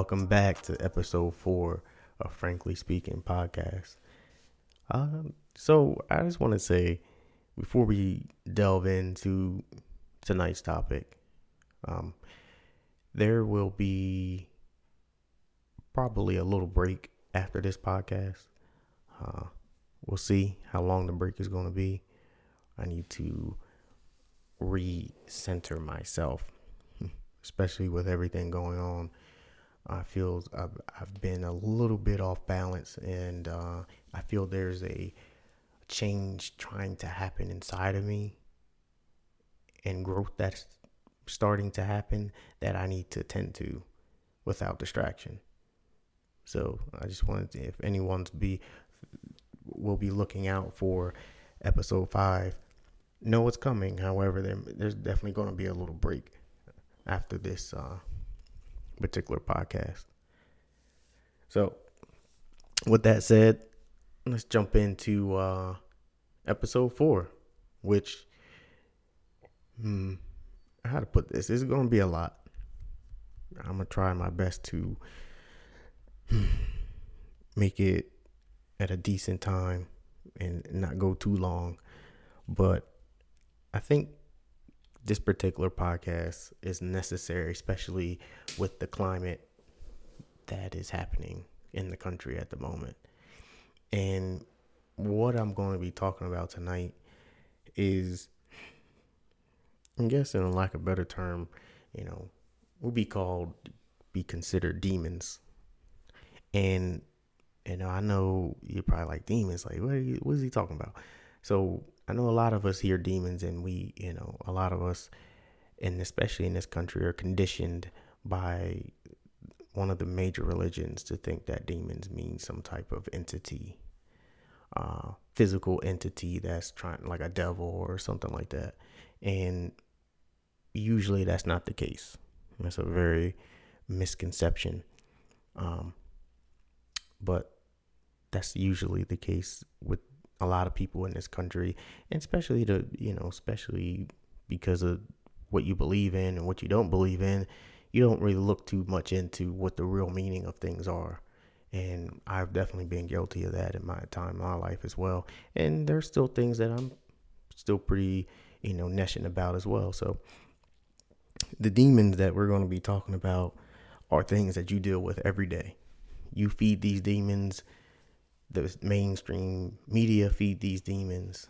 Welcome back to episode four of Frankly Speaking podcast. Um, so I just want to say before we delve into tonight's topic, um, there will be probably a little break after this podcast. Uh, we'll see how long the break is going to be. I need to recenter myself, especially with everything going on. I feel I've, I've been a little bit off balance, and uh, I feel there's a change trying to happen inside of me and growth that's starting to happen that I need to tend to without distraction. So I just wanted to, if anyone's be will be looking out for episode five, know what's coming. However, there, there's definitely going to be a little break after this uh, particular podcast. So, with that said, let's jump into uh, episode four, which, hmm, how to put this? This is going to be a lot. I'm gonna try my best to make it at a decent time and not go too long. But I think this particular podcast is necessary, especially with the climate that is happening in the country at the moment. And what I'm going to be talking about tonight is, I guess, in a lack of better term, you know, will be called, be considered demons. And, know, I know you're probably like demons, like, what, you, what is he talking about? So I know a lot of us hear demons, and we, you know, a lot of us, and especially in this country, are conditioned by one of the major religions to think that demons mean some type of entity, uh, physical entity that's trying, like a devil or something like that. And usually that's not the case. That's a very misconception. Um, but that's usually the case with a lot of people in this country, and especially the you know, especially because of what you believe in and what you don't believe in, you don't really look too much into what the real meaning of things are. And I've definitely been guilty of that in my time, my life as well. And there's still things that I'm still pretty, you know, neshing about as well. So the demons that we're going to be talking about are things that you deal with every day. You feed these demons the mainstream media feed these demons,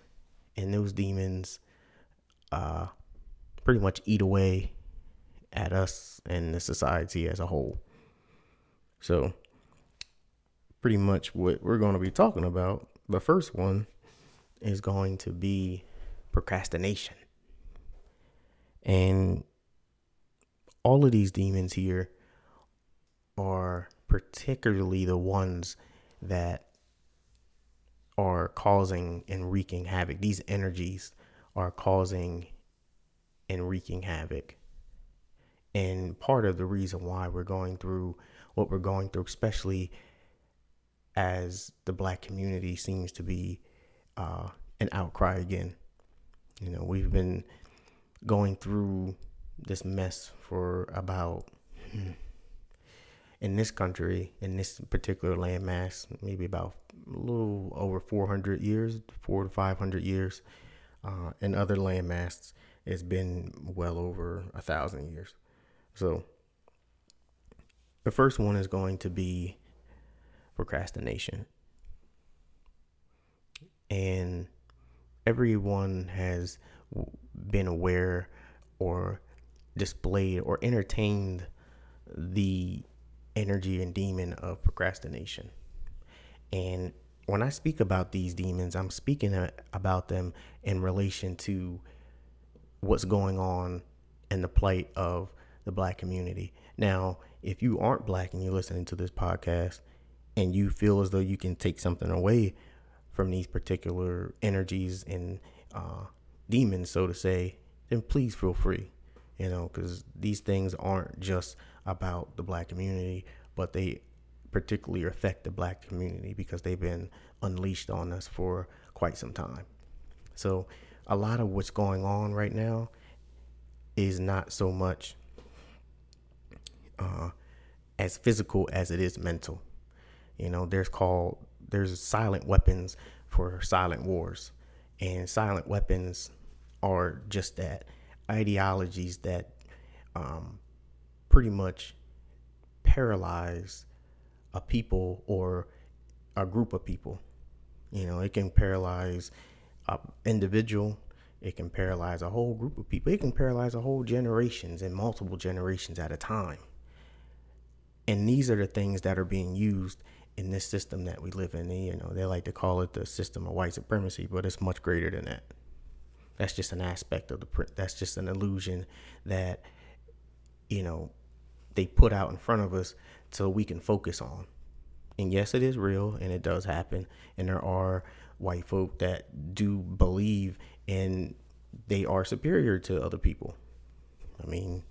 and those demons uh, pretty much eat away at us and the society as a whole. So, pretty much what we're going to be talking about, the first one is going to be procrastination. And all of these demons here are particularly the ones that are causing and wreaking havoc. These energies are causing and wreaking havoc. And part of the reason why we're going through what we're going through, especially as the black community seems to be uh, an outcry again. You know, we've been going through this mess for about. Hmm, in this country, in this particular landmass, maybe about a little over 400 years, four to 500 years. Uh, in other landmasses, it's been well over a thousand years. So, the first one is going to be procrastination. And everyone has been aware or displayed or entertained the energy and demon of procrastination. And when I speak about these demons, I'm speaking about them in relation to what's going on in the plight of the black community. Now, if you aren't black and you're listening to this podcast and you feel as though you can take something away from these particular energies and uh, demons, so to say, then please feel free. You know, because these things aren't just about the black community, but they particularly affect the black community because they've been unleashed on us for quite some time. So, a lot of what's going on right now is not so much uh, as physical as it is mental. You know, there's called there's silent weapons for silent wars, and silent weapons are just that ideologies that um, pretty much paralyze a people or a group of people. You know, it can paralyze an individual. It can paralyze a whole group of people. It can paralyze a whole generations and multiple generations at a time. And these are the things that are being used in this system that we live in. And, you know, they like to call it the system of white supremacy, but it's much greater than that. That's just an aspect of the. print. That's just an illusion that, you know, they put out in front of us so we can focus on. And yes, it is real and it does happen. And there are white folk that do believe in they are superior to other people. I mean,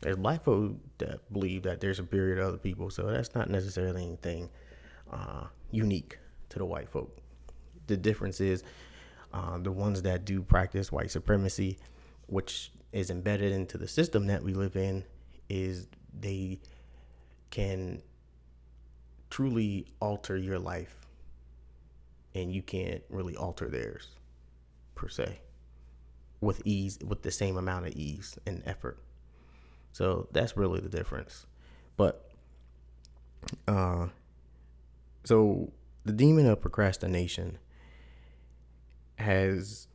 there's black folk that believe that they're superior to other people. So that's not necessarily anything uh, unique to the white folk. The difference is uh, the ones that do practice white supremacy, which is embedded into the system that we live in, is they can truly alter your life and you can't really alter theirs per se with ease with the same amount of ease and effort. So that's really the difference. But uh so the demon of procrastination has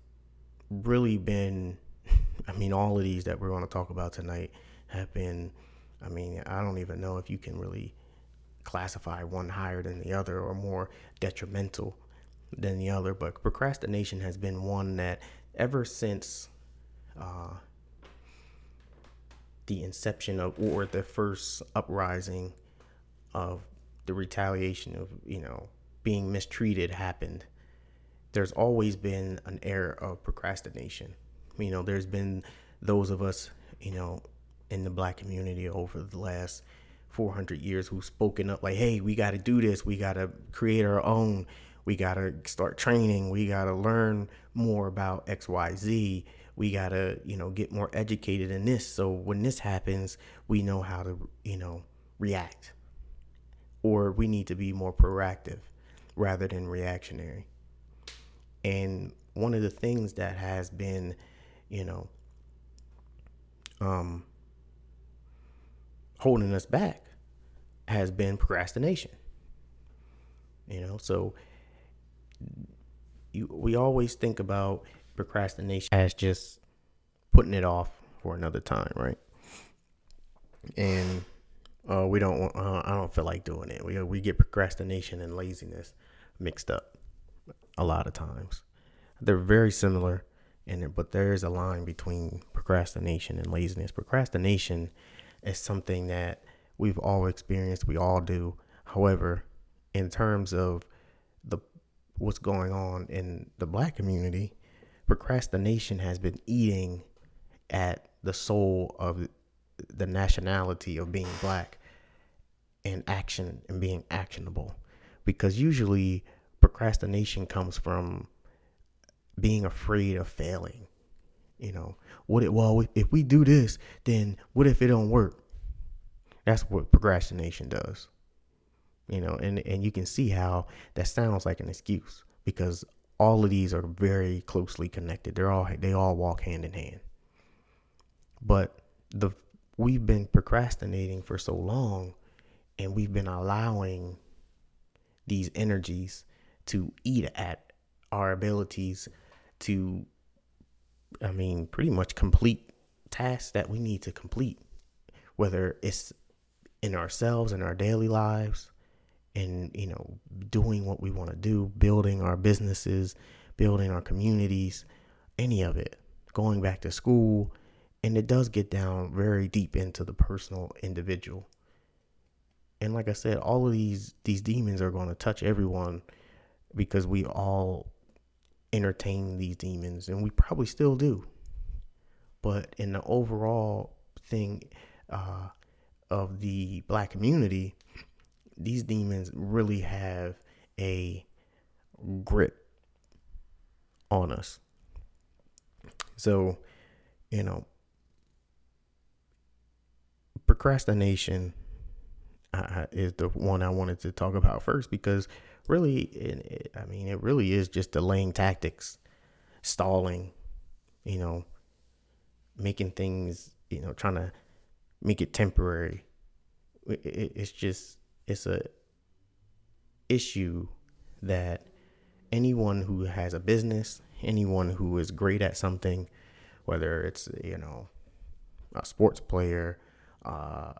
really been i mean all of these that we're going to talk about tonight have been I mean, I don't even know if you can really classify one higher than the other or more detrimental than the other. But procrastination has been one that ever since uh, the inception of or the first uprising of the retaliation of you know being mistreated happened there's always been an era of procrastination you know there's been those of us you know in the black community over the last 400 years who've spoken up like, hey, we got to do this. We got to create our own. We got to start training. We got to learn more about XYZ. We got to, you know, get more educated in this. So when this happens, we know how to, you know, react. Or we need to be more proactive rather than reactionary. And one of the things that has been, you know, um, holding us back has been procrastination. You know, so you, we always think about procrastination as just putting it off for another time, right? And uh, we don't want, uh, I don't feel like doing it. We, we get procrastination and laziness mixed up a lot of times. They're very similar, and but there is a line between procrastination and laziness. Procrastination is something that we've all experienced, we all do. However, in terms of the what's going on in the black community, procrastination has been eating at the soul of the nationality of being black and action and being actionable because usually procrastination comes from being afraid of failing you know, what it well if we do this, then what if it don't work? That's what procrastination does. You know, and and you can see how that sounds like an excuse because all of these are very closely connected. They're all they all walk hand in hand. But the we've been procrastinating for so long and we've been allowing these energies to eat at our abilities to I mean, pretty much complete tasks that we need to complete, whether it's in ourselves in our daily lives and you know doing what we want to do building our businesses building our communities any of it going back to school and it does get down very deep into the personal individual. And like i said all of these these demons are going to touch everyone because we all entertain these demons, and we probably still do. But in the overall thing uh, of the black community, these demons really have a grip on us. So, you know, procrastination uh, is the one I wanted to talk about first because really, it, it, I mean, it really is just delaying tactics, stalling, you know, making things, you know, trying to make it temporary. It, it's just, it's a issue that anyone who has a business, anyone who is great at something, whether it's, you know, a sports player, uh,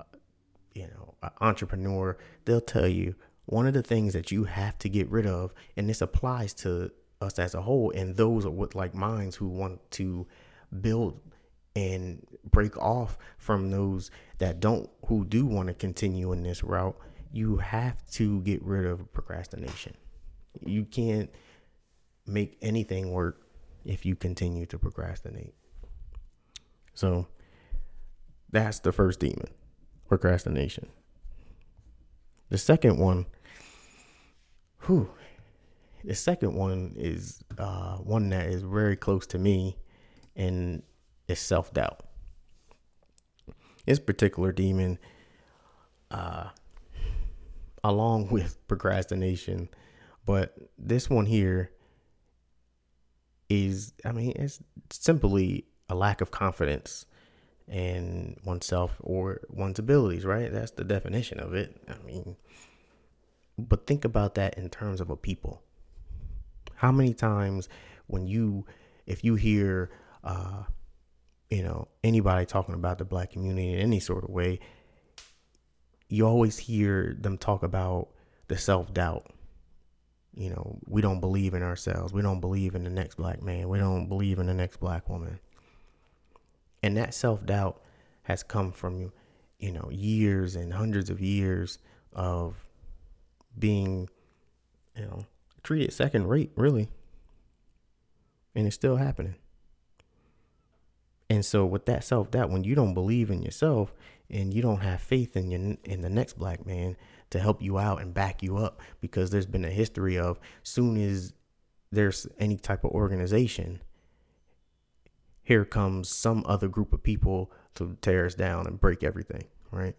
you know, an entrepreneur, they'll tell you one of the things that you have to get rid of, and this applies to us as a whole, and those are with like minds who want to build and break off from those that don't, who do want to continue in this route. You have to get rid of procrastination. You can't make anything work if you continue to procrastinate. So that's the first demon procrastination. The second one, whew, the second one is uh, one that is very close to me and is self doubt. This particular demon, uh, along with procrastination, but this one here is, I mean, it's simply a lack of confidence and oneself or one's abilities, right? That's the definition of it. I mean, but think about that in terms of a people. How many times when you, if you hear, uh, you know, anybody talking about the black community in any sort of way, you always hear them talk about the self doubt. You know, we don't believe in ourselves. We don't believe in the next black man. We don't believe in the next black woman and that self doubt has come from, you know, years and hundreds of years of being, you know, treated second rate, really. And it's still happening. And so with that self doubt, when you don't believe in yourself and you don't have faith in your in the next black man to help you out and back you up, because there's been a history of soon as there's any type of organization, here comes some other group of people to tear us down and break everything, right?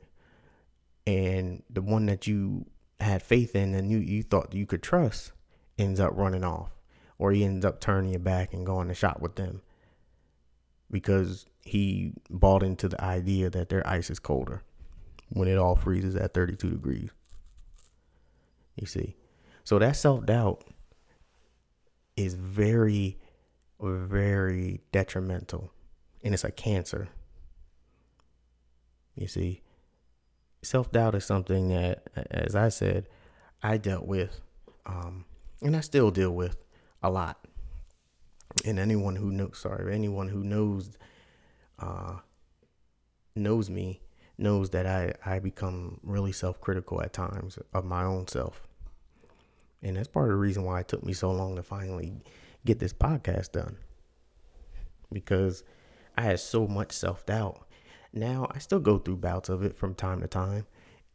And the one that you had faith in and you, you thought you could trust ends up running off, or he ends up turning your back and going to shop with them because he bought into the idea that their ice is colder when it all freezes at 32 degrees. You see, so that self doubt is very very detrimental and it's a cancer. You see, self doubt is something that, as I said, I dealt with, um, and I still deal with a lot. And anyone who knows, sorry, anyone who knows, uh, knows me, knows that I I become really self critical at times of my own self, and that's part of the reason why it took me so long to finally get this podcast done because I had so much self doubt. Now I still go through bouts of it from time to time.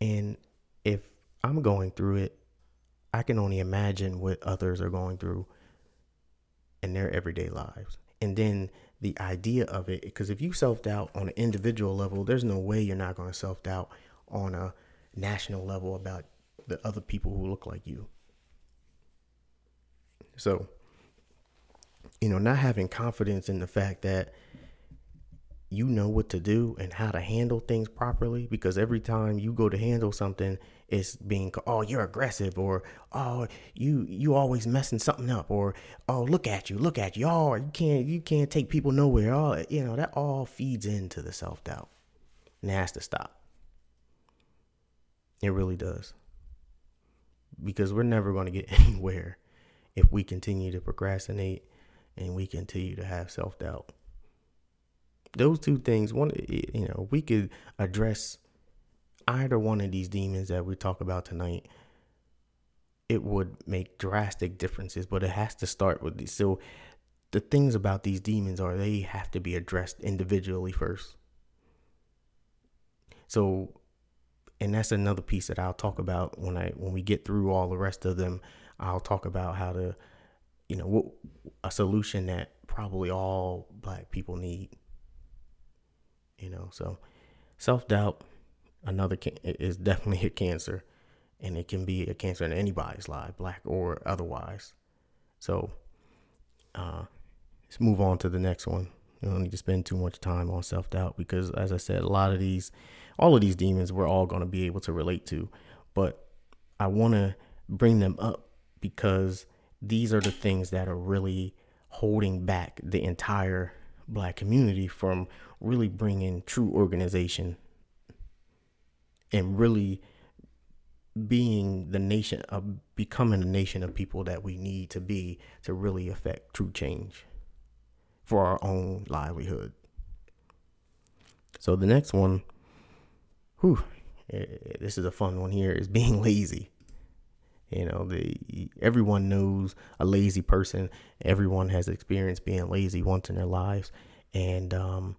And if I'm going through it, I can only imagine what others are going through in their everyday lives. And then the idea of it, because if you self doubt on an individual level, there's no way you're not going to self doubt on a national level about the other people who look like you. So you know, not having confidence in the fact that you know what to do and how to handle things properly because every time you go to handle something it's being oh you're aggressive or oh you you always messing something up or oh look at you look at you oh you can't you can't take people nowhere oh you know that all feeds into the self-doubt and it has to stop. It really does. Because we're never going to get anywhere if we continue to procrastinate and we continue to have self doubt. Those two things, one, you know, we could address either one of these demons that we talk about tonight. It would make drastic differences, but it has to start with these. So, the things about these demons are they have to be addressed individually first. So, and that's another piece that I'll talk about when I when we get through all the rest of them. I'll talk about how to you know, a solution that probably all black people need. You know, so self doubt another can- is definitely a cancer, and it can be a cancer in anybody's life, black or otherwise. So, uh, let's move on to the next one. You don't need to spend too much time on self doubt because, as I said, a lot of these, all of these demons, we're all going to be able to relate to. But I want to bring them up because these are the things that are really holding back the entire black community from really bringing true organization and really being the nation of becoming a nation of people that we need to be to really affect true change for our own livelihood. So the next one, whew, eh, this is a fun one here, is being lazy. You know, the everyone knows a lazy person. Everyone has experienced being lazy once in their lives, and um,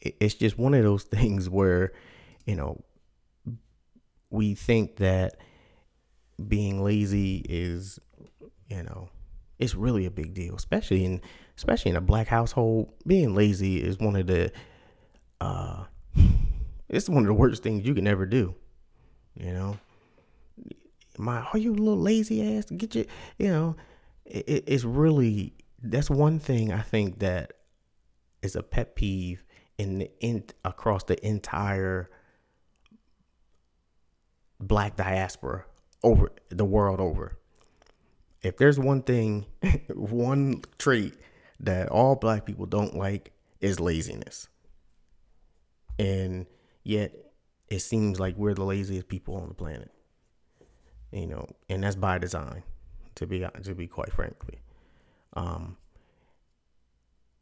it, it's just one of those things where, you know, we think that being lazy is, you know, it's really a big deal, especially in especially in a black household. Being lazy is one of the uh, it's one of the worst things you can ever do. You know, my are you a little lazy ass? Get your you know, it, it's really that's one thing I think that is a pet peeve in the in across the entire black diaspora over the world over. If there's one thing, one trait that all black people don't like is laziness. And yet it seems like we're the laziest people on the planet you know, and that's by design, to be to be quite frankly. Um,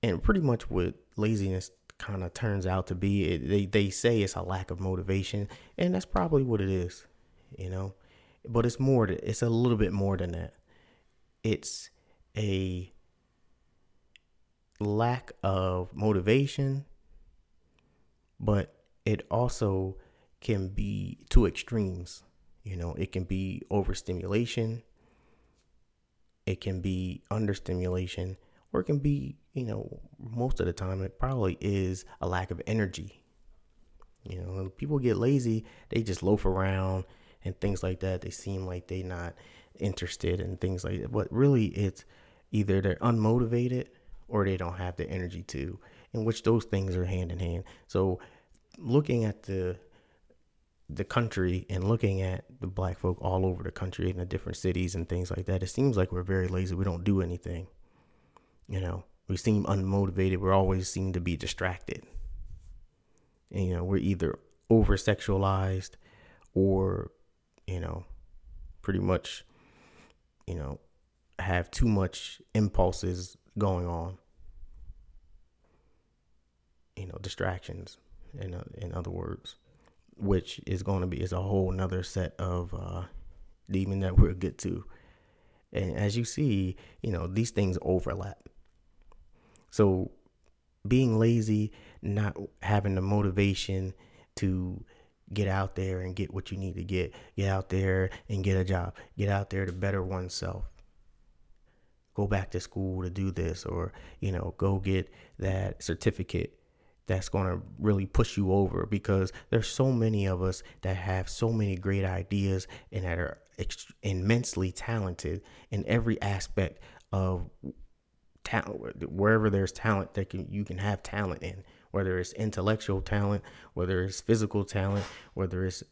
and pretty much what laziness kind of turns out to be, it, they they say it's a lack of motivation, and that's probably what it is, you know. But it's more. It's a little bit more than that. It's a lack of motivation, but it also can be two extremes you know, it can be overstimulation, it can be understimulation, or it can be, you know, most of the time it probably is a lack of energy. You know, when people get lazy, they just loaf around and things like that. They seem like they're not interested in things like that. But really, it's either they're unmotivated or they don't have the energy to, in which those things are hand in hand. So, looking at the the country and looking at the black folk all over the country in the different cities and things like that, it seems like we're very lazy. We don't do anything. You know, we seem unmotivated. We always seem to be distracted. And, you know, we're either over sexualized or, you know, pretty much, you know, have too much impulses going on. You know, distractions, in, uh, in other words which is going to be is a whole nother set of uh, demon that we'll get to. And as you see, you know these things overlap. So being lazy, not having the motivation to get out there and get what you need to get, get out there and get a job, get out there to better oneself. Go back to school to do this, or you know, go get that certificate that's going to really push you over because there's so many of us that have so many great ideas and that are ex- immensely talented in every aspect of talent wherever there's talent that can you can have talent in whether it's intellectual talent whether it's physical talent whether it's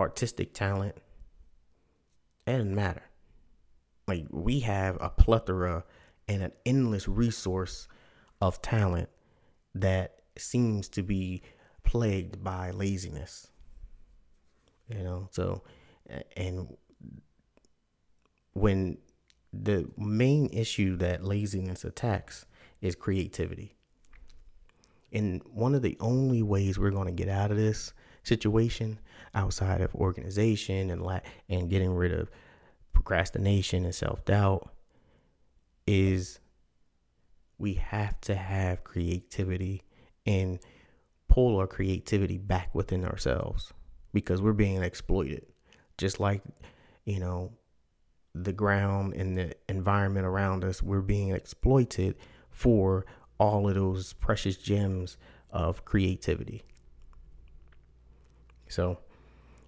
artistic talent it doesn't matter. Like we have a plethora and an endless resource of talent that seems to be plagued by laziness. You know, so and when the main issue that laziness attacks is creativity. And one of the only ways we're going to get out of this situation outside of organization and la- and getting rid of procrastination and self-doubt is we have to have creativity and pull our creativity back within ourselves because we're being exploited. Just like, you know, the ground and the environment around us, we're being exploited for all of those precious gems of creativity. So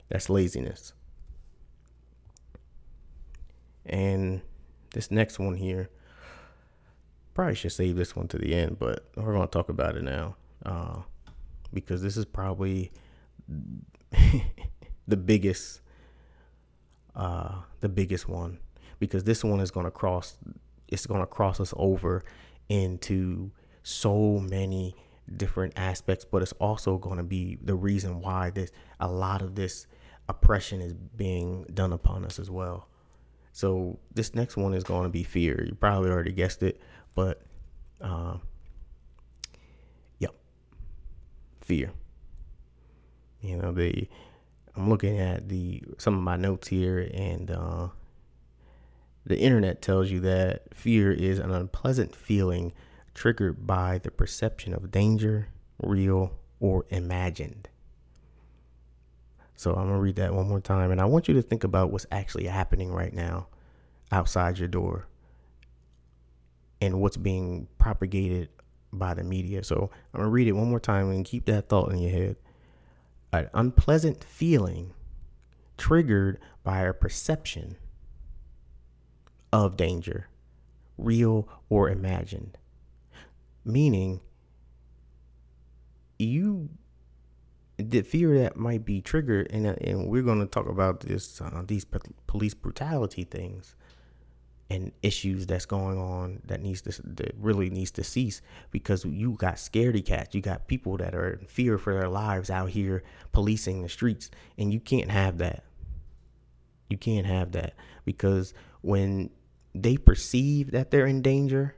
that's laziness. And this next one here, probably should save this one to the end, but we're going to talk about it now uh, because this is probably the biggest, uh, the biggest one because this one is to cross, it's to cross us over into so many different aspects, but it's also to be the reason why this a lot of this oppression is being done upon us as well. So this next one is going to be fear. You probably already guessed it, but um, fear. You know the I'm looking at the some of my notes here, and uh, the internet tells you that fear is an unpleasant feeling triggered by the perception of danger, real or imagined. So I'm going to read that one more time. And I want you to think about what's actually happening right now outside your door and what's being propagated by the media. So I'm to read it one more time and keep that thought in your head. An unpleasant feeling triggered by a perception of danger, real or imagined. Meaning, you the fear that might be triggered, and and we're going to talk about this uh, these police brutality things and issues that's going on that needs to that really needs to cease because you got scaredy cats, you got people that are in fear for their lives out here policing the streets, and you can't have that. You can't have that because when they perceive that they're in danger,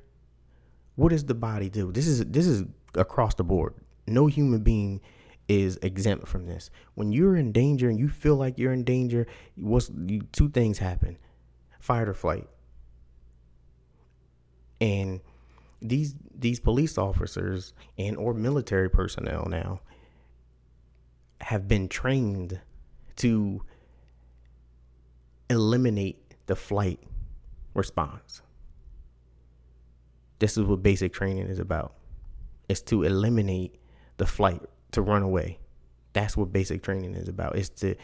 what does the body do? This is this is across the board. No human being is exempt from this. When you're in danger and you feel like you're in danger, what's two things happen: fight or flight. And these these police officers and or military personnel now have been trained to eliminate the flight response. This is what basic training is about. It's to eliminate the flight to run away. That's what basic training is about. Is to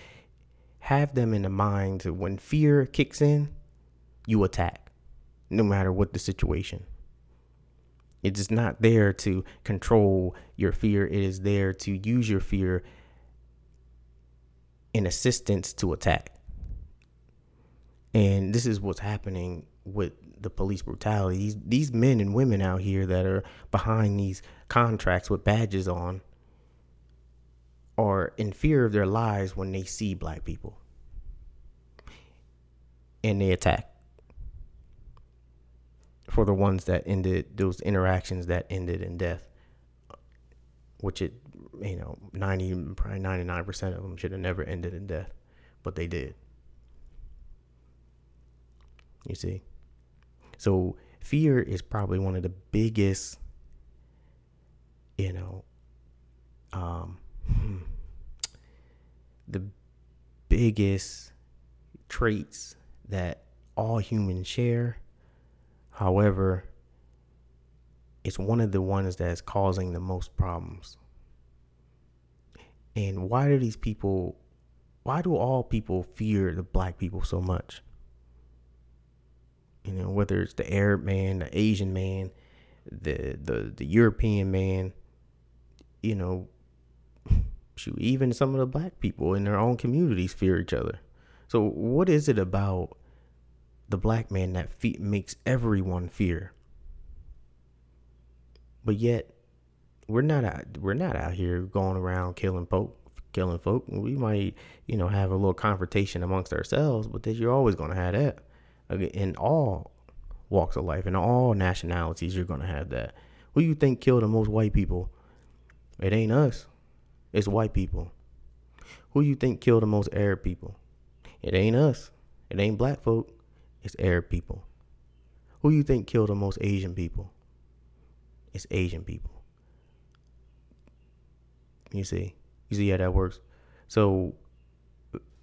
have them in the mind to when fear kicks in, you attack, no matter what the situation. It is not there to control your fear. It is there to use your fear in assistance to attack. And this is what's happening with the police brutality. These these men and women out here that are behind these contracts with badges on are in fear of their lives when they see black people. And they attack. For the ones that ended those interactions that ended in death. Which it you know, ninety probably ninety nine percent of them should have never ended in death. But they did. You see? So fear is probably one of the biggest, you know, um, hmm, the biggest traits that all humans share. However, it's one of the ones that's causing the most problems. And why do these people, why do all people fear the black people so much? You know, whether it's the Arab man, the Asian man, the the the European man, you know, shoot, even some of the black people in their own communities fear each other. So what is it about the black man that fe- makes everyone fear? But yet, we're not out, we're not out here going around killing folk, killing folk. We might, you know, have a little confrontation amongst ourselves, but that you're always going to have that in all walks of life, in all nationalities, you're gonna have that. Who you think killed the most white people? It ain't us. It's white people. Who you think killed the most Arab people? It ain't us. It ain't black folk. It's Arab people. Who you think killed the most Asian people? It's Asian people. You see? You see how that works? So,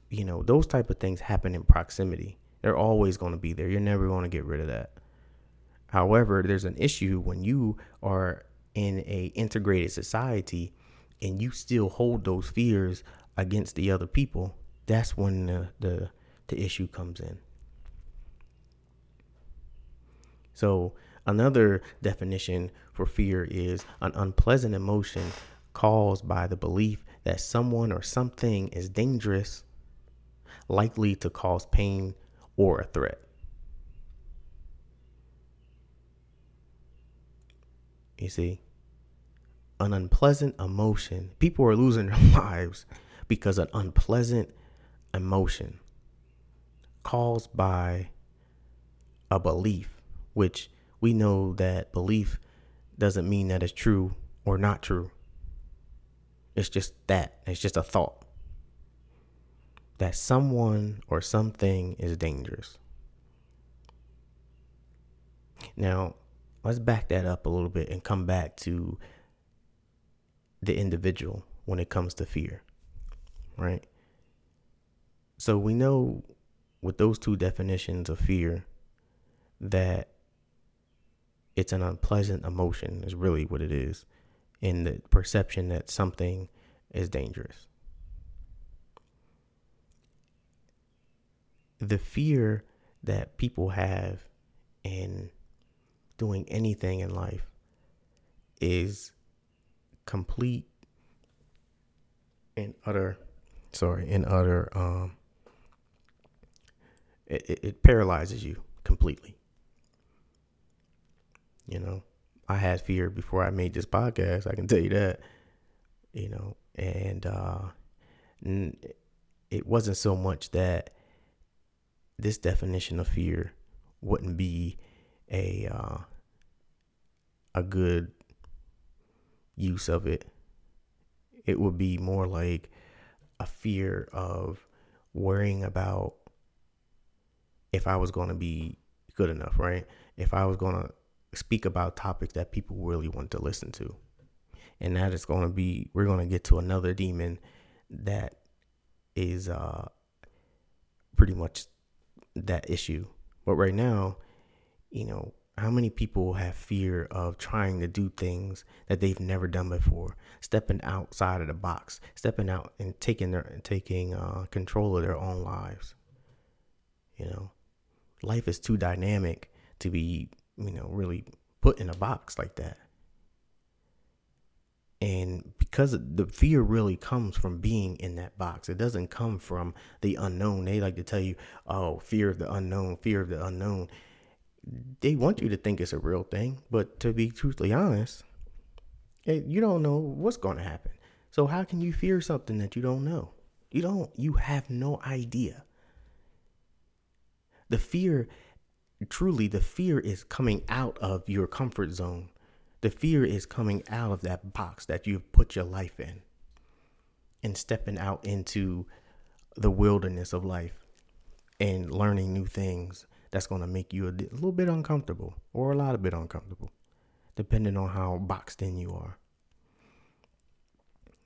you know, those type of things happen in proximity. They're always going to be there. You're never going to get rid of that. However, there's an issue when you are in a integrated society and you still hold those fears against the other people, that's when the the, the issue comes in. So another definition for fear is an unpleasant emotion caused by the belief that someone or something is dangerous, likely to cause pain or a threat. You see, an unpleasant emotion. People are losing their lives because an unpleasant emotion caused by a belief, which we know that belief doesn't mean that it's true or not true. It's just that. It's just a thought that someone or something is dangerous. Now, let's back that up a little bit and come back to the individual when it comes to fear, right? So we know with those two definitions of fear that it's an unpleasant emotion, is really what it is, in the perception that something is dangerous. The fear that people have in doing anything in life is complete and utter sorry and utter um it, it, it paralyzes you completely you know i had fear before i made this podcast i can tell you that you know and uh it wasn't so much that this definition of fear wouldn't be a uh, a good use of it. It would be more like a fear of worrying about if I was going to be good enough, right? If I was going to speak about topics that people really want to listen to. And that is going to be, we're going to get to another demon that is uh, pretty much that issue. But right now, you know, how many people have fear of trying to do things that they've never done before stepping outside of the box stepping out and taking their taking uh, control of their own lives you know life is too dynamic to be you know really put in a box like that and because the fear really comes from being in that box it doesn't come from the unknown they like to tell you oh fear of the unknown fear of the unknown they want you to think it's a real thing, but to be truthfully honest, you don't know what's going to happen. So how can you fear something that you don't know? You don't you have no idea. The fear truly the fear is coming out of your comfort zone. The fear is coming out of that box that you've put your life in and stepping out into the wilderness of life and learning new things that's going to make you a, little bit uncomfortable or a lot of bit uncomfortable, depending on how boxed in you are.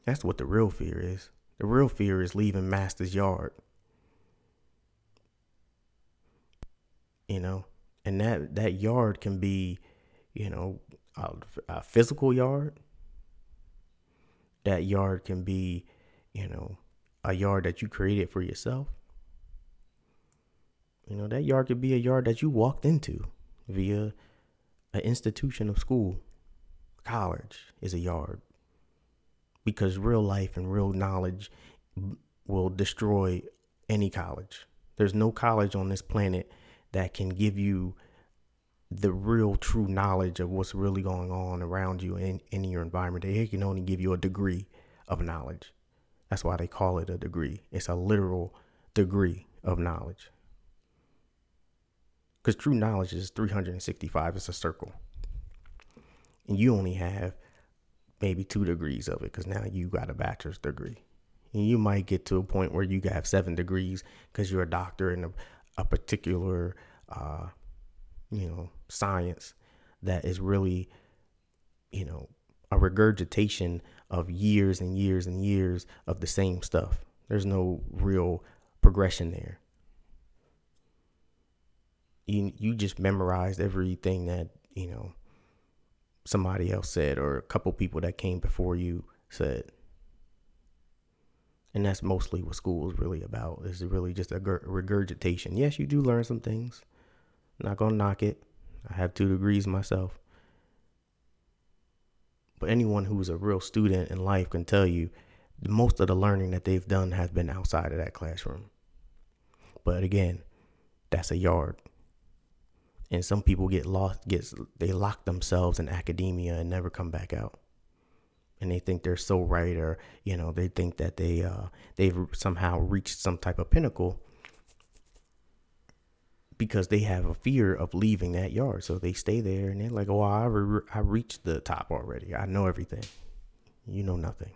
That's what the real fear is. The real fear is leaving master's yard. You know, and that that yard can be, you know, a, a physical yard. That yard can be, you know, a yard that you created for yourself. You know, that yard could be a yard that you walked into via an institution of school. College is a yard because real life and real knowledge will destroy any college. There's no college on this planet that can give you the real true knowledge of what's really going on around you in, in your environment. They can only give you a degree of knowledge. That's why they call it a degree. It's a literal degree of knowledge because true knowledge is 365 it's a circle and you only have maybe two degrees of it because now you got a bachelor's degree and you might get to a point where you have seven degrees because you're a doctor in a, a particular uh, you know science that is really you know a regurgitation of years and years and years of the same stuff there's no real progression there you you just memorized everything that you know somebody else said or a couple people that came before you said And that's mostly what school is really about. Is really just a regurgitation. Yes, you do learn some things. Not gonna knock it. I have two degrees myself. But anyone who's a real student in life can tell you most of the learning that they've done has been outside of that classroom. But again, that's a yard. And some people get lost, gets they lock themselves in academia and never come back out. And they think they're so right, or you know, they think that they uh, they've somehow reached some type of pinnacle because they have a fear of leaving that yard. So they stay there and they're like, "Oh, I re- I reached the top already. I know everything. You know nothing."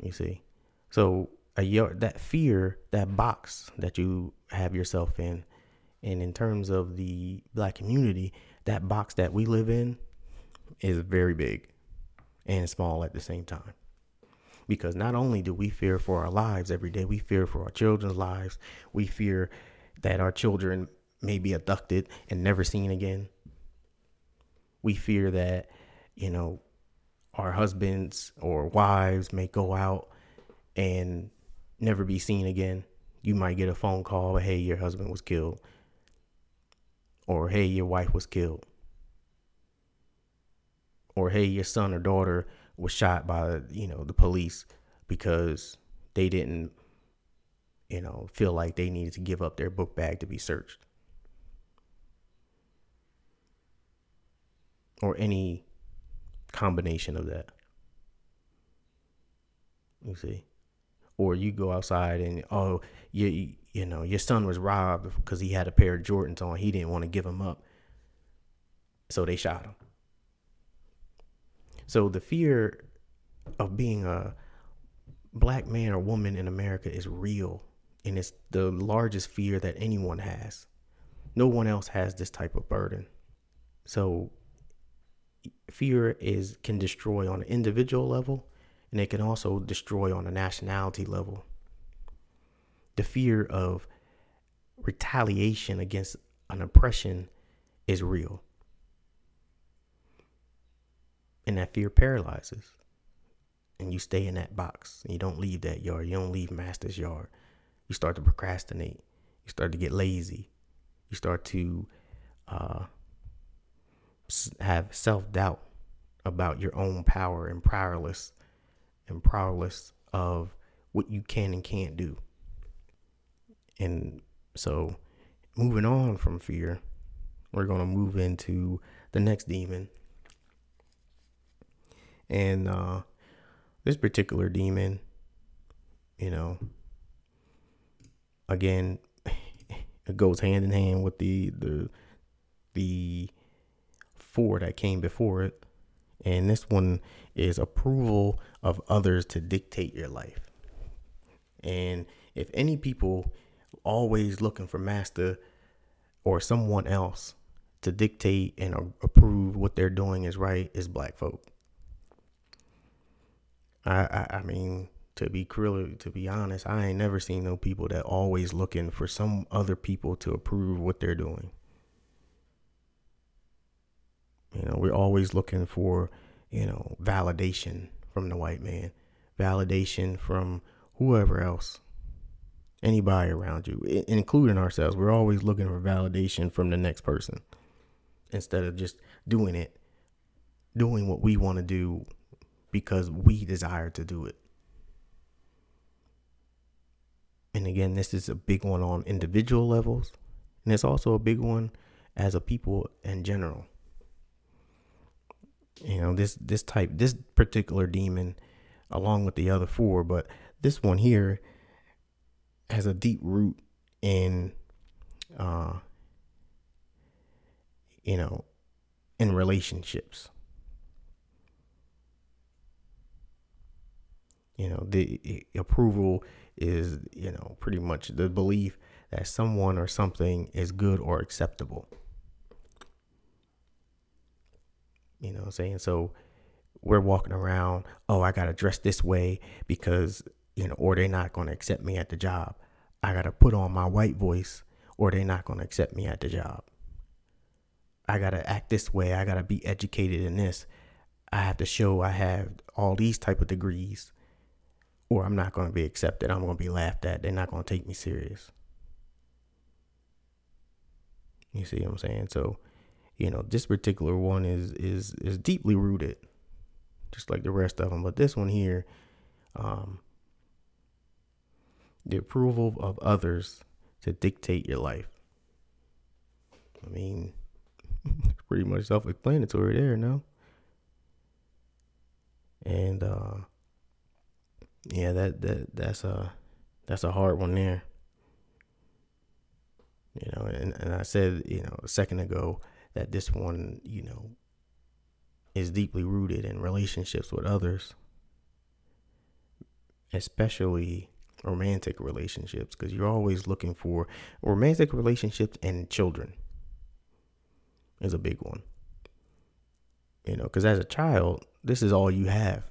You see, so a yard that fear, that box that you have yourself in, and in terms of the black community, that box that we live in is very big and small at the same time because not only do we fear for our lives every day, we fear for our children's lives. We fear that our children may be abducted and never seen again. We fear that, you know, our husbands or wives may go out and never be seen again. You might get a phone call, hey, your husband was killed. Or hey, your wife was killed. Or hey, your son or daughter was shot by you know the police because they didn't you know feel like they needed to give up their book bag to be searched. Or any combination of that. You see? Or you go outside and oh you you know your son was robbed because he had a pair of Jordans on. He didn't want to give them up. So they shot him so the fear of being a black man or woman in America is real. And it's the largest fear that anyone has. No one else has this type of burden. So fear is can destroy on an individual level and it can also destroy on a nationality level. The fear of retaliation against an oppression is real. And that fear paralyzes. And you stay in that box. And you don't leave that yard. You don't leave master's yard. You start to procrastinate. You start to get lazy. You start to uh, have self doubt about your own power and powerless and powerless of what you can and can't do. And so, moving on from fear, we're going to move into the next demon, and uh, this particular demon, you know, again, it goes hand in hand with the the the four that came before it. And this one is approval of others to dictate your life. And if any people always looking for master or someone else to dictate and approve what they're doing is right is black folk. I, I, I mean, to be clearly, to be honest, I ain't never seen no people that always looking for some other people to approve what they're doing. You know, we're always looking for, you know, validation from the white man, validation from whoever else, anybody around you, including ourselves. We're always looking for validation from the next person instead of just doing it, doing what we want to do because we desire to do it. And again, this is a big one on individual levels, and it's also a big one as a people in general. You know, this this type this particular demon along with the other four, but this one here has a deep root in uh you know, in relationships. You know the approval is you know pretty much the belief that someone or something is good or acceptable. You know what i'm saying? So we're walking around oh i gotta dress this way because you know or they're not gonna accept me at the job. I gotta put on my white voice or they're not gonna accept me at the job. I gotta act this way. I gotta be educated in this. I have to show I have all these type of degrees or I'm not going to be accepted. I'm going to be laughed at. They're not going to take me serious. You see what I'm saying? So, you know, this particular one is is is deeply rooted, just like the rest of them. But this one here, um, the approval of others to dictate your life. I mean, pretty much self-explanatory there, no? And uh yeah, that that that's a that's a hard one there. You know, and, and I said, you know, a second ago that this one, you know, is deeply rooted in relationships with others, especially romantic relationships, because you're always looking for romantic relationships and children is a big one. You know, because as a child, this is all you have.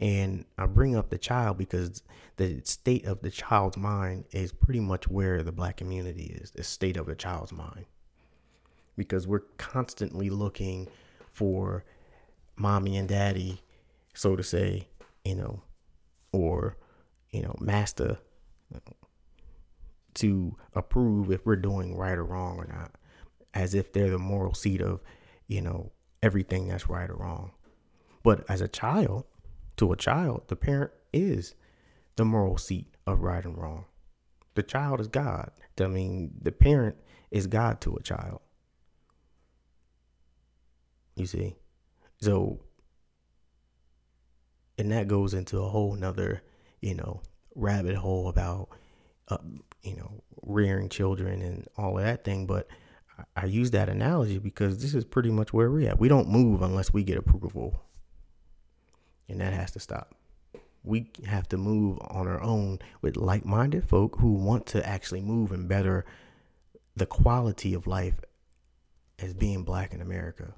And I bring up the child because the state of the child's mind is pretty much where the black community is the state of the child's mind. Because we're constantly looking for mommy and daddy, so to say, you know, or, you know, master to approve if we're doing right or wrong or not, as if they're the moral seat of, you know, everything that's right or wrong. But as a child, to a child, the parent is the moral seat of right and wrong. The child is God. I mean, the parent is God to a child. You see? So, and that goes into a whole nother, you know, rabbit hole about, uh, you know, rearing children and all of that thing. But I, I use that analogy because this is pretty much where we're at. We don't move unless we get approval and that has to stop. We have to move on our own with like minded folk who want to actually move and better the quality of life as being black in America.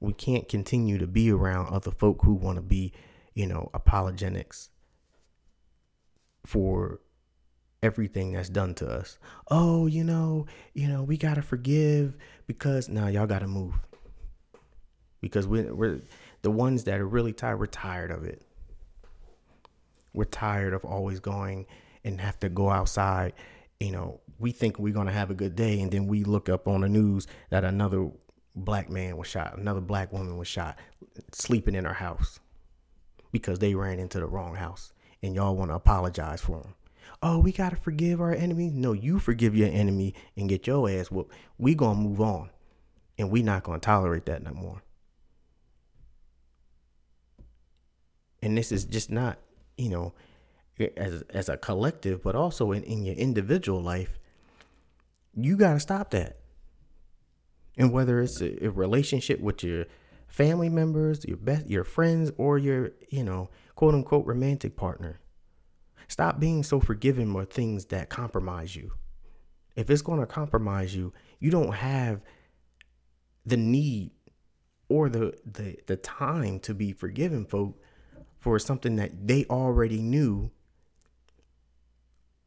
We can't continue to be around other folk who want to be, you know, apologetics for everything that's done to us. Oh, you know, you know, we gotta forgive because now nah, y'all gotta move because we're, we're the ones that are really tired, we're tired of it. We're tired of always going and have to go outside. You know, we think we're going to have a good day, and then we look up on the news that another black man was shot, another black woman was shot, sleeping in her house because they ran into the wrong house, and y'all want to apologize for them. Oh, we got to forgive our enemy. No, you forgive your enemy and get your ass whooped. We going to move on, and we not going to tolerate that no more. And this is just not you know as as a collective but also in, in your individual life you got to stop that. And whether it's a, a, relationship with your family members your best your friends or your you know quote unquote romantic partner stop being so forgiving for things that compromise you. If it's going to compromise you you don't have the need or the the the time to be forgiving folk for something that they already knew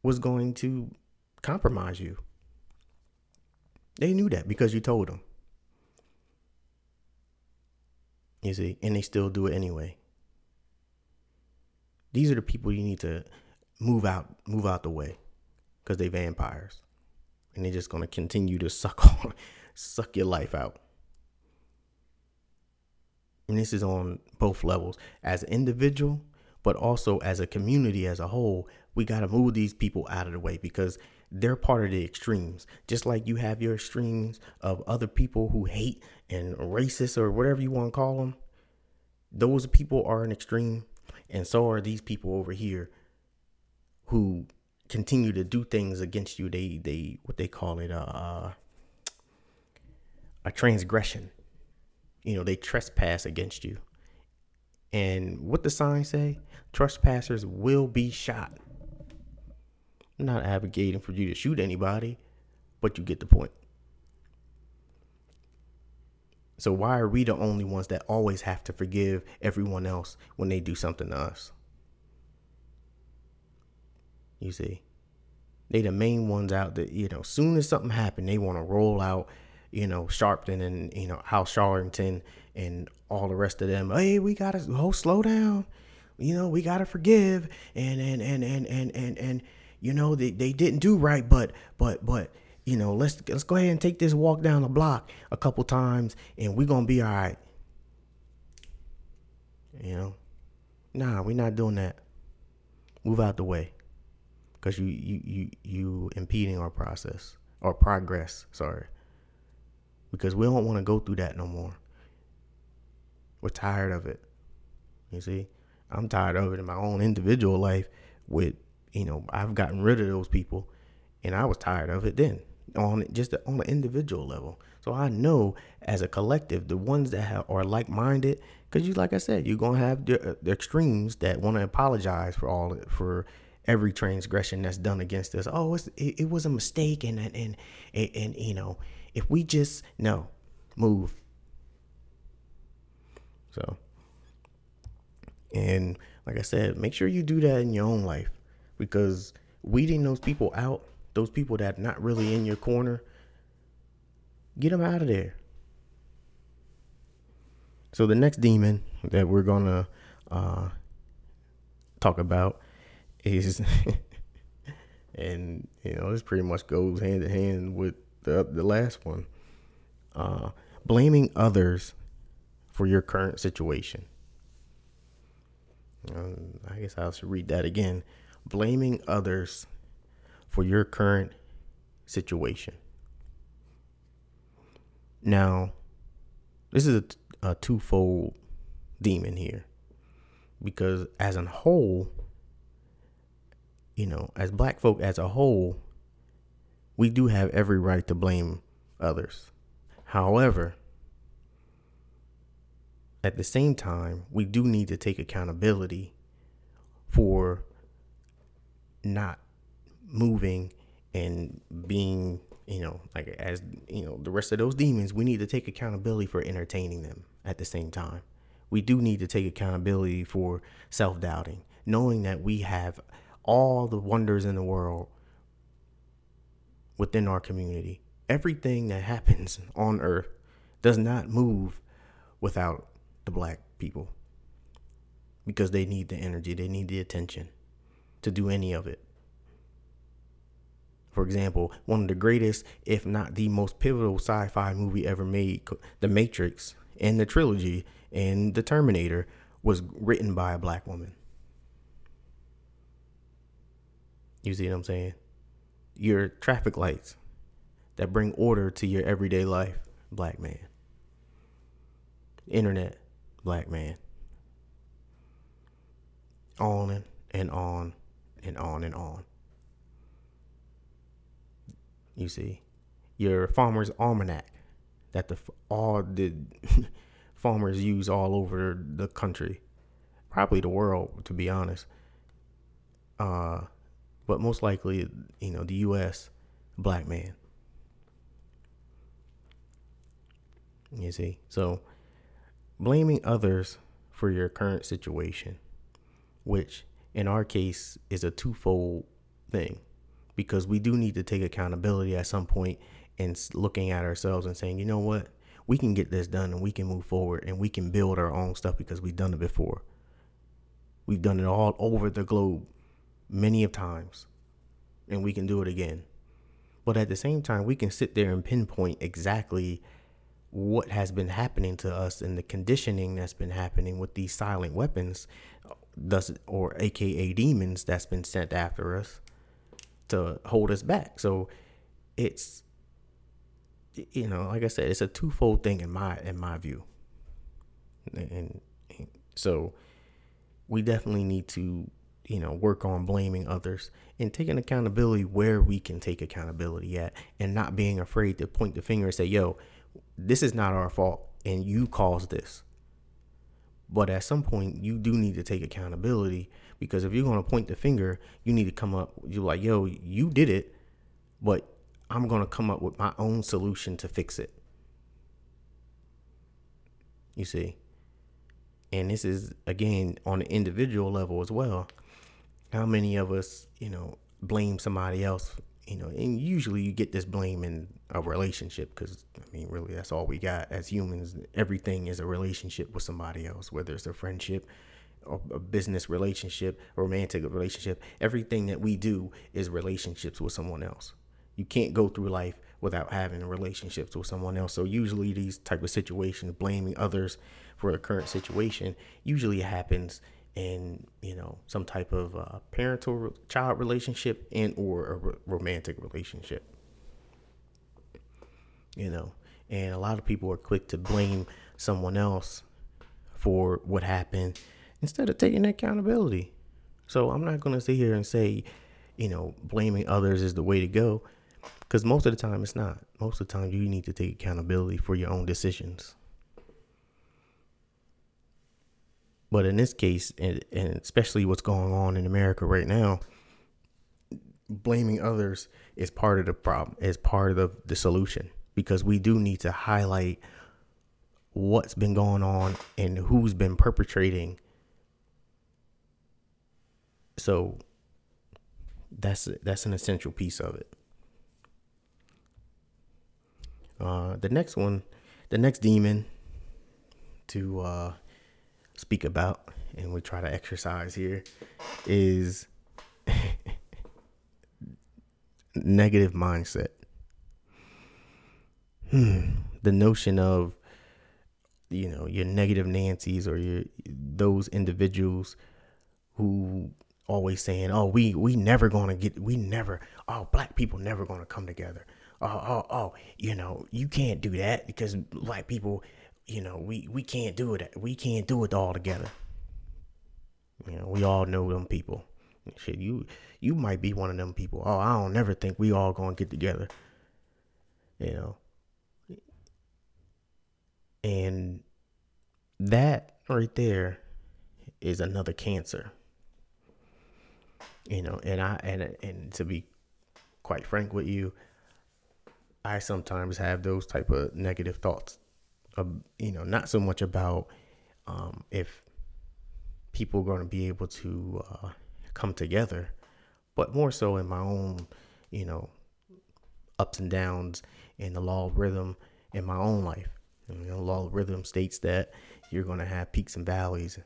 was going to compromise you. They knew that because you told them. You see, and they still do it anyway. These are the people you need to move out, move out the way, because they vampires, and they're just gonna continue to suck on, suck your life out and this is on both levels. As an individual but also as a community as a whole we got to move these people out of the way because they're part of the extremes. Just like you have your extremes of other people who hate and racist or whatever you want to call them those people are an extreme. And so are these people over here who continue to do things against you. They they what they call it uh, a transgression you know, they trespass against you. And what the sign say? Trespassers will be shot. I'm not advocating for you to shoot anybody, but you get the point. So why are we the only ones that always have to forgive everyone else when they do something to us? You see, they the main ones out that you know. Soon as something happened, they want to roll out you know, Sharpton and, you know, Al Sharpton and all the rest of them. Hey, we gotta oh slow down. You know, we gotta forgive and and and and and and, and you know, they, they didn't do right, but but but you know, let's let's go ahead and take this walk down the block a couple times and we're gonna be all right. You know? Nah, we're not doing that. Move out the way. Cause you you you you impeding our process or progress, sorry. Because we don't want to go through that no more. We're tired of it. You see? I'm tired of it in my own individual life with, you know, I've gotten rid of those people and I was tired of it then on just on an individual level. So I know as a collective, the ones that have, are like-minded, because you, like I said, you're gonna have the, uh, the extremes that want to apologize for all for every transgression that's done against us. Oh, it, it was a mistake, and and and and you know, if we just no move. So, and like I said, make sure you do that in your own life because weeding those people out, those people that not really in your corner, get them out of there. So the next demon that we're gonna uh, talk about is, and you know, this pretty much goes hand in hand with the the last one, uh, blaming others for your current situation. Um, I guess I should read that again. Blaming others for your current situation. Now, this is a, a twofold demon here because, as a whole, you know, as black folk as a whole, we do have every right to blame others. However, at the same time, we do need to take accountability for not moving and being, you know, like as, you know, the rest of those demons, we need to take accountability for entertaining them at the same time. We do need to take accountability for self doubting, knowing that we have all the wonders in the world within our community. Everything that happens on earth does not move without the black people because they need the energy, they need the attention to do any of it. For example, one of the greatest, if not the most pivotal sci fi movie ever made, The Matrix and the trilogy and The Terminator, was written by a black woman. You see what I'm saying? Your traffic lights that bring order to your everyday life, black man. Internet, black man. On and on and on and on. You see, your farmer's almanac that the all the farmers use all over the country, probably the world, to be honest. Uh, but most likely, you know, the U.S. black man. You see, so blaming others for your current situation, which in our case is a twofold thing, because we do need to take accountability at some point and looking at ourselves and saying, you know what, we can get this done and we can move forward and we can build our own stuff because we've done it before. We've done it all over the globe many of times and we can do it again. But at the same time, we can sit there and pinpoint exactly what has been happening to us and the conditioning that's been happening with these silent weapons, thus or AKA demons that's been sent after us to hold us back. So it's you know, like I said, it's a twofold thing in my in my view. And, and so we definitely need to you know, work on blaming others and taking accountability where we can take accountability at and not being afraid to point the finger and say, yo, this is not our fault and you caused this. But at some point, you do need to take accountability because if you're going to point the finger, you need to come up, you're like, yo, you did it, but I'm going to come up with my own solution to fix it. You see? And this is, again, on an individual level as well how many of us, you know, blame somebody else, you know, and usually you get this blame in a relationship because I mean, really, that's all we got as humans. Everything is a relationship with somebody else, whether it's a friendship, a business relationship, a romantic relationship. Everything that we do is relationships with someone else. You can't go through life without having relationships with someone else. So usually these type of situations, blaming others for a current situation, usually happens in you know some type of uh, parental child relationship and or a romantic relationship. You know and a lot of people are quick to blame someone else for what happened instead of taking accountability. So i'm not going to sit here and say you know blaming others is the way to go because most of the time it's not. Most of the time you need to take accountability for your own decisions But in this case, and, and especially what's going on in America right now, blaming others is part of the problem, is part of the, solution because we do need to highlight what's been going on and who's been perpetrating. So that's that's an essential piece of it. Uh, the next one, the next demon to uh, speak about and we try to exercise here is negative mindset. Hmm. The notion of you know your negative Nancy's or your those individuals who always saying, "Oh, we we never gonna get, we never, oh, black people never gonna come together." Oh, oh, oh, you know, you can't do that because black people you know, we we can't do it. We can't do it all together. You know, we all know them people. Shit, you you might be one of them people. Oh, I don't never think we all gonna get together. You know, and that right there is another cancer. You know, and I and and to be quite frank with you, I sometimes have those type of negative thoughts uh, you know, not so much about um, if people are going to be able to uh, come together, but more so in my own, you know, ups and downs in the law of rhythm in my own life. And, you know, law of rhythm states that you're going to have peaks and valleys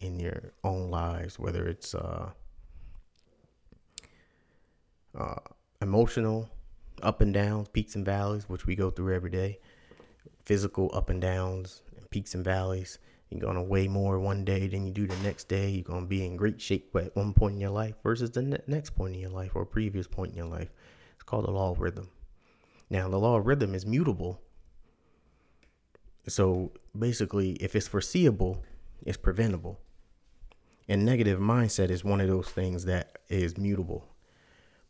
in your own lives, whether it's uh, uh, emotional up and downs, peaks and valleys, which we go through every day, physical up and downs and peaks and valleys. You're gonna weigh more one day than you do the next day. You're gonna be in great shape at one point in your life versus the ne- next point in your life or previous point in your life. It's called the law of rhythm. Now, the law of rhythm is mutable. So basically, if it's foreseeable, it's preventable. And negative mindset is one of those things that is mutable.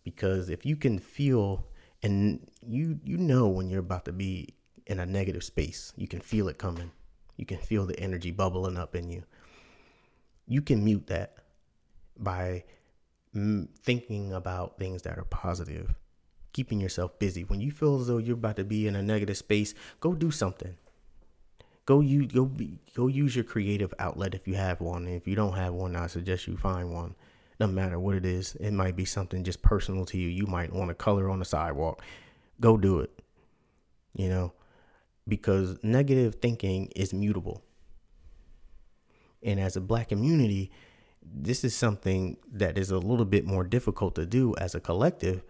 Because if you can feel and you you know when you're about to be in a negative space. You can feel it coming. You can feel the energy bubbling up in you. You can mute that by m- thinking about things that are positive, keeping yourself busy. When you feel as though you're about to be in a negative space, go do something. Go you go be, go use your creative outlet if you have one. And if you don't have one, I suggest you find one. No matter what it is, it might be something just personal to you. You might want to color on the sidewalk. Go do it. You know, because negative thinking is mutable. And as a black community, this is something that is a little bit more difficult to do as a collective.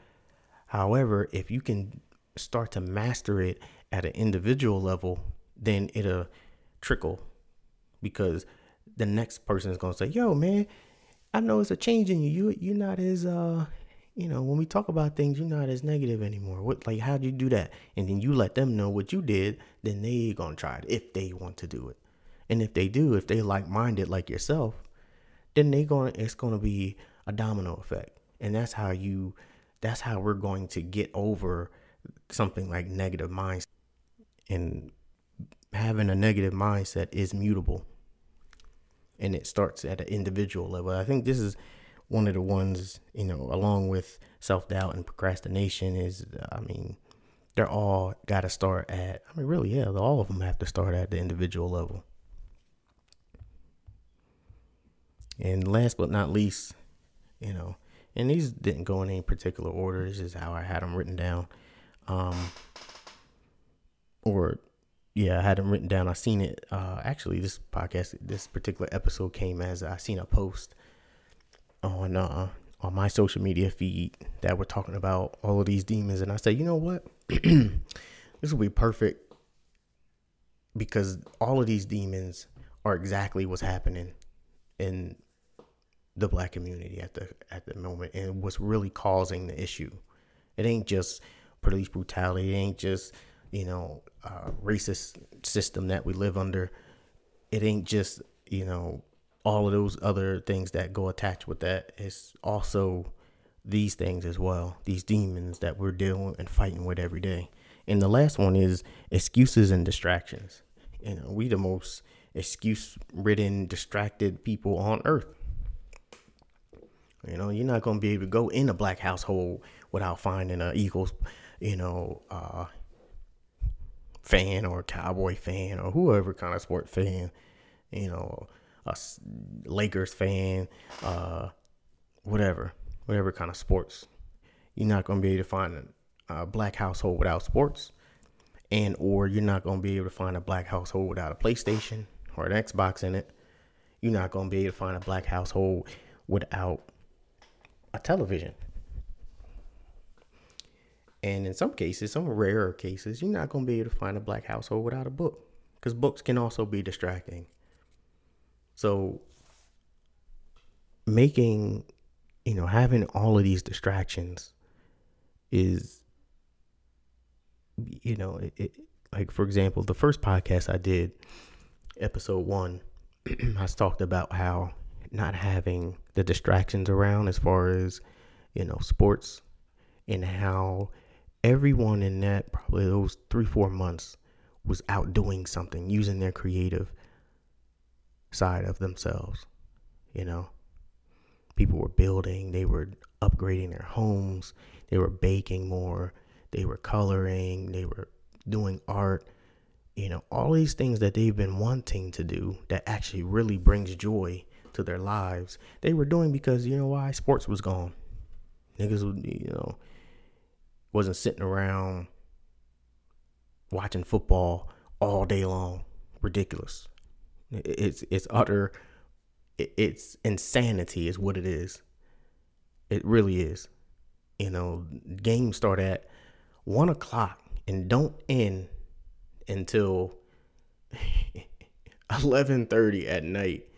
However, if you can start to master it at an individual level, then it'll trickle because the next person is going to say, "Yo, man, I know it's a change in you. You you're not as uh you know, when we talk about things, you're not as negative anymore. What, like, how'd you do that? And then you let them know what you did, then they gonna try it if they want to do it. And if they do, if they like minded like yourself, then they going to it's gonna be a domino effect. And that's how you, that's how we're going to get over something like negative mindset. And having a negative mindset is mutable. And it starts at an individual level. I think this is one of the ones, you know, along with self doubt and procrastination, is I mean, they're all got to start at. I mean, really, yeah, all of them have to start at the individual level. And last but not least, you know, and these didn't go in any particular order. This is how I had them written down. Um, or yeah, I had them written down. I seen it. Uh, actually, this podcast, this particular episode came as I seen a post on uh on my social media feed that were talking about all of these demons, and I said, you know what, this will be perfect because all of these demons are exactly what's happening in the black community at the at the moment and what's really causing the issue. It ain't just police brutality. It ain't just you know uh, racist system that we live under. It ain't just you know all of those other things that go attached with that. It's also these things as well. These demons that we're dealing and fighting with every day. And the last one is excuses and distractions. You know, we the most excuse ridden, distracted people on earth. You know, you're not gonna be able to go in a black household without finding a Eagles, you know, uh, fan or cowboy fan or whoever kind of sport fan, you know, a Lakers fan, uh, whatever, whatever kind of sports. You're not gonna be able to find a, a black household without sports, and or you're not gonna be able to find a black household without a PlayStation or an Xbox in it. You're not gonna be able to find a black household without a television. And in some cases, some rarer cases, you're not going to be able to find a black household without a book because books can also be distracting. So, making, you know, having all of these distractions is, you know, it, it, like for example, the first podcast I did, episode one, I talked about how not having the distractions around as far as you know sports and how everyone in that probably those three four months was out doing something using their creative side of themselves you know people were building they were upgrading their homes they were baking more they were coloring they were doing art you know all these things that they've been wanting to do that actually really brings joy to their lives, they were doing because you know why sports was gone. Niggas, you know, wasn't sitting around watching football all day long. Ridiculous. It's it's utter. It's insanity, is what it is. It really is. You know, games start at one o'clock and don't end until eleven thirty at night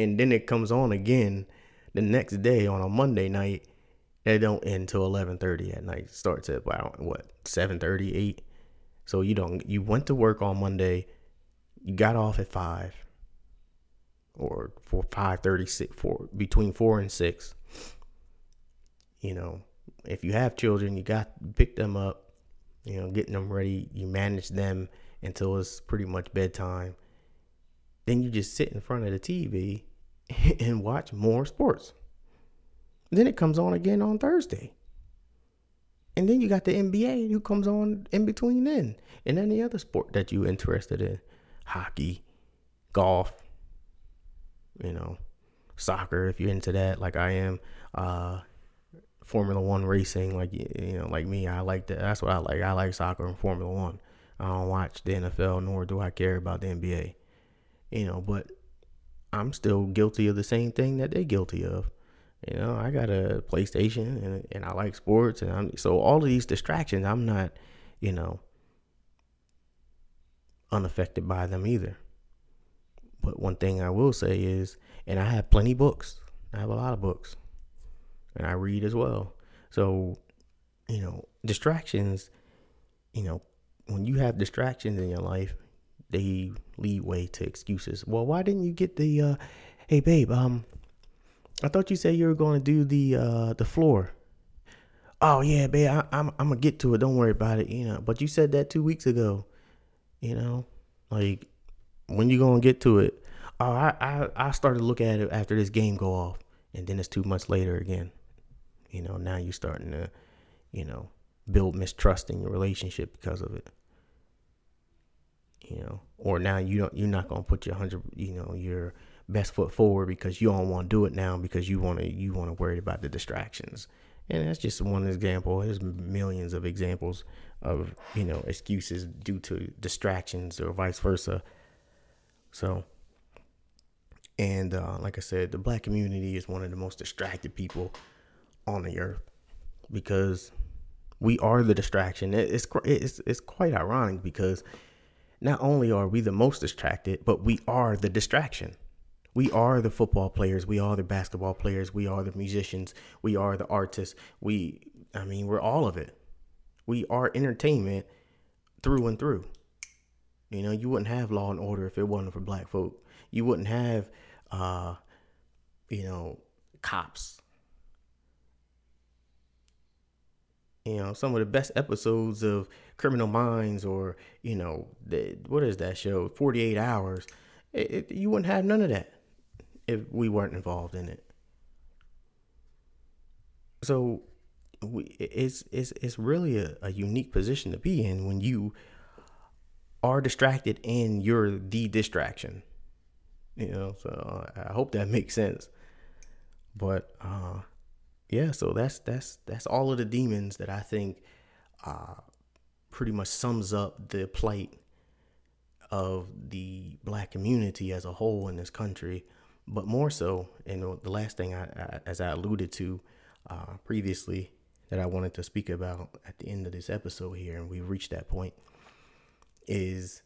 and then it comes on again the next day on a Monday night. They don't end till eleven thirty at night. Starts at about what seven thirty eight. So you don't you went to work on Monday, you got off at five, or for five thirty six four between four and six. You know, if you have children, you got pick them up. You know, getting them ready. You manage them until it's pretty much bedtime. Then you just sit in front of the TV and watch more sports. Then it comes on again on Thursday. And then you got the NBA who comes on in between then. And any other sport that you're interested in. Hockey, golf, you know, soccer if you're into that, like I am. Uh Formula One racing, like you know, like me, I like that. That's what I like. I like soccer and Formula One. I don't watch the NFL, nor do I care about the NBA. You know, but I'm still guilty of the same thing that they're guilty of. You know, I got a PlayStation and and I like sports and I'm so all of these distractions, I'm not, you know, unaffected by them either. But one thing I will say is, and I have plenty books. I have a lot of books, and I read as well. So, you know, distractions. You know, when you have distractions in your life, they lead way to excuses. Well, why didn't you get the uh hey babe, um I thought you said you were going to do the uh the floor. Oh yeah, babe, I, I'm I'm gonna get to it. Don't worry about it, you know. But you said that two weeks ago, you know, like when you gonna get to it? Oh, I I I started to look at it after this game go off, and then it's two months later again. You know, now you're starting to, you know, build mistrust in your relationship because of it you know, or now you don't you're not gonna put your hundred you know your best foot forward because you don't want to do it now because you want to you want to worry about the distractions. And that's just one example. There's millions of examples of you know excuses due to distractions or vice versa. So, and uh, like I said, the black community is one of the most distracted people on the earth because we are the distraction. It's it's it's quite ironic because not only are we the most distracted, but we are the distraction. We are the football players. We are the basketball players. We are the musicians. We are the artists. We, I mean, we're all of it. We are entertainment through and through. You know, you wouldn't have Law and Order if it wasn't for black folk. You wouldn't have, uh, you know, cops. You know, some of the best episodes of Criminal Minds or, you know, the, what is that show? 48 Hours. It, it, you wouldn't have none of that if we weren't involved in it. So we, it's it's it's really a, a unique position to be in when you are distracted and you're the distraction. You know, so I hope that makes sense. But uh yeah, so that's that's that's all of the demons that I think uh pretty much sums up the plight of the black community as a whole in this country but more so, and the last thing I, I as I alluded to uh, previously that I wanted to speak about at the end of this episode here, and we've reached that point, is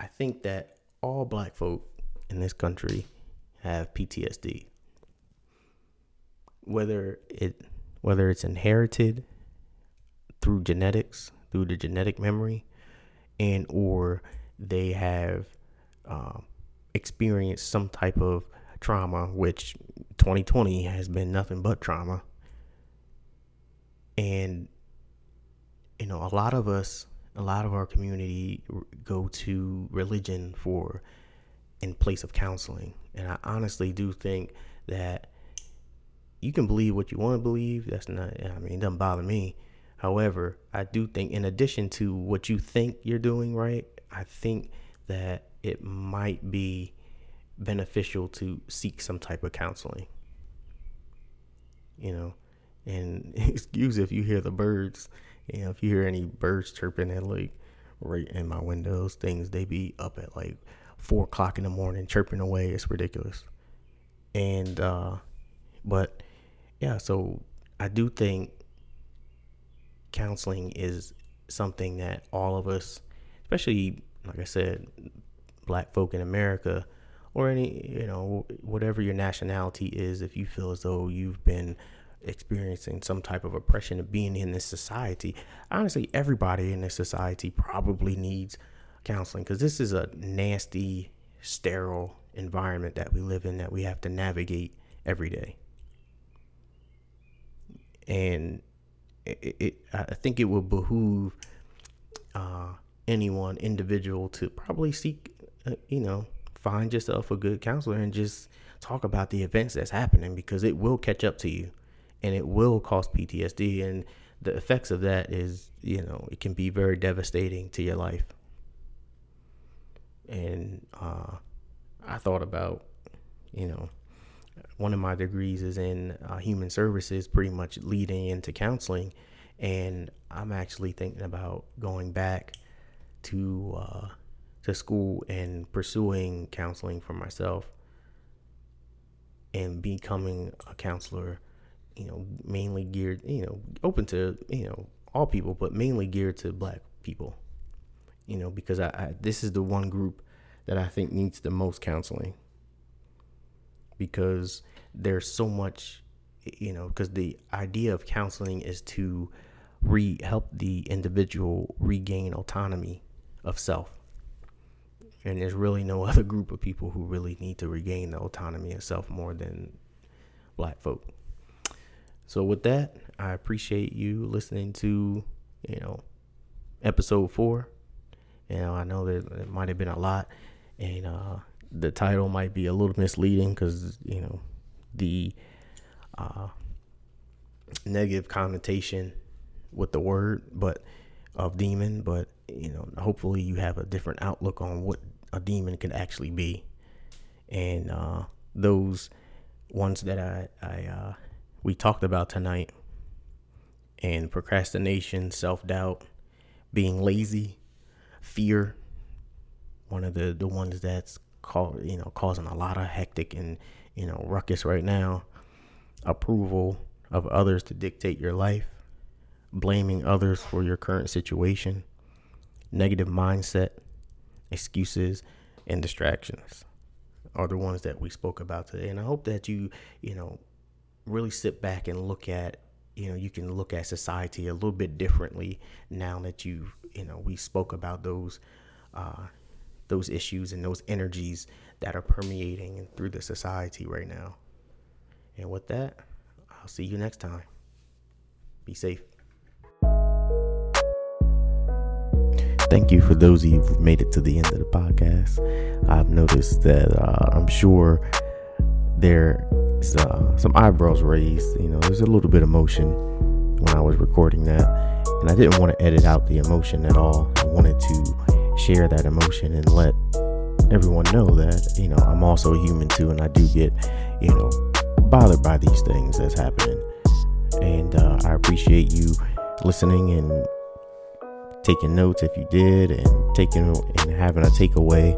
I think that all black folk in this country have PTSD. Whether it whether it's inherited through genetics, through the genetic memory, and or they have um, experienced some type of trauma, which 2020 has been nothing but trauma. And, you know, a lot of us, a lot of our community go to religion for in place of counseling. And I honestly do think that you can believe what you want to believe. That's not, I mean, it doesn't bother me. However, I do think, in addition to what you think you're doing right, I think that it might be beneficial to seek some type of counseling. You know, and excuse if you hear the birds. You know, if you hear any birds chirping at like right in my windows, things they be up at like four o'clock in the morning chirping away. It's ridiculous. And uh but yeah, so I do think counseling is something that all of us, especially like I said, black folk in America or any, you know, whatever your nationality is, if you feel as though you've been experiencing some type of oppression of being in this society, honestly, everybody in this society probably needs counseling because this is a nasty, sterile environment that we live in that we have to navigate every day. And it, it I think it would behoove uh, anyone individual to probably seek, uh, you know, find yourself a good counselor and just talk about the events that's happening because it will catch up to you and it will cause PTSD and the effects of that is, you know, it can be very devastating to your life. And uh, I thought about, you know, one of my degrees is in uh, human services, pretty much leading into counseling. And I'm actually thinking about going back to uh, to school and pursuing counseling for myself and becoming a counselor, you know, mainly geared, you know, open to, you know, all people, but mainly geared to black people, you know, because I, I this is the one group that I think needs the most counseling because there's so much, you know, because the idea of counseling is to re help the individual regain autonomy of self. And there's really no other group of people who really need to regain the autonomy of self more than black folk. So with that, I appreciate you listening to, you know, episode four. Know, I know that it might have been a lot, and uh, the title might be a little misleading because you know the uh, negative connotation with the word, but of demon. But you know, hopefully you have a different outlook on what a demon could actually be. and uh, those ones that I, I uh, we talked about tonight, and procrastination, self doubt, being lazy, fear. One of the the ones that's called you know causing a lot of hectic and you know ruckus right now. Approval of others to dictate your life, blaming others for your current situation, negative mindset, excuses, and distractions are the ones that we spoke about today. And I hope that you, you know, really sit back and look at, you know, you can look at society a little bit differently now that you, you know, we spoke about those, uh, those issues and those energies that are permeating through the society right now. And with that, I'll see you next time. Be safe. Thank you for those of you who've made it to the end of the podcast. I've noticed that uh, I'm sure there's uh, some eyebrows raised. You know, there's a little bit of emotion when I was recording that, and I didn't want to edit out the emotion at all. I wanted to share that emotion and let everyone know that you know I'm also a human too, and I do get you know bothered by these things that's happening. And uh, I appreciate you listening and taking notes if you did, and taking and having a takeaway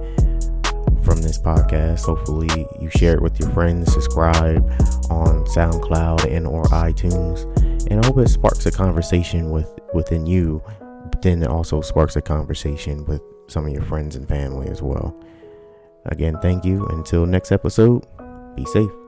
from this podcast. Hopefully, you share it with your friends, subscribe on SoundCloud and or iTunes, and I hope it sparks a conversation with within you. But then it also sparks a conversation with some of your friends and family as well. Again, thank you. Until next episode, be safe.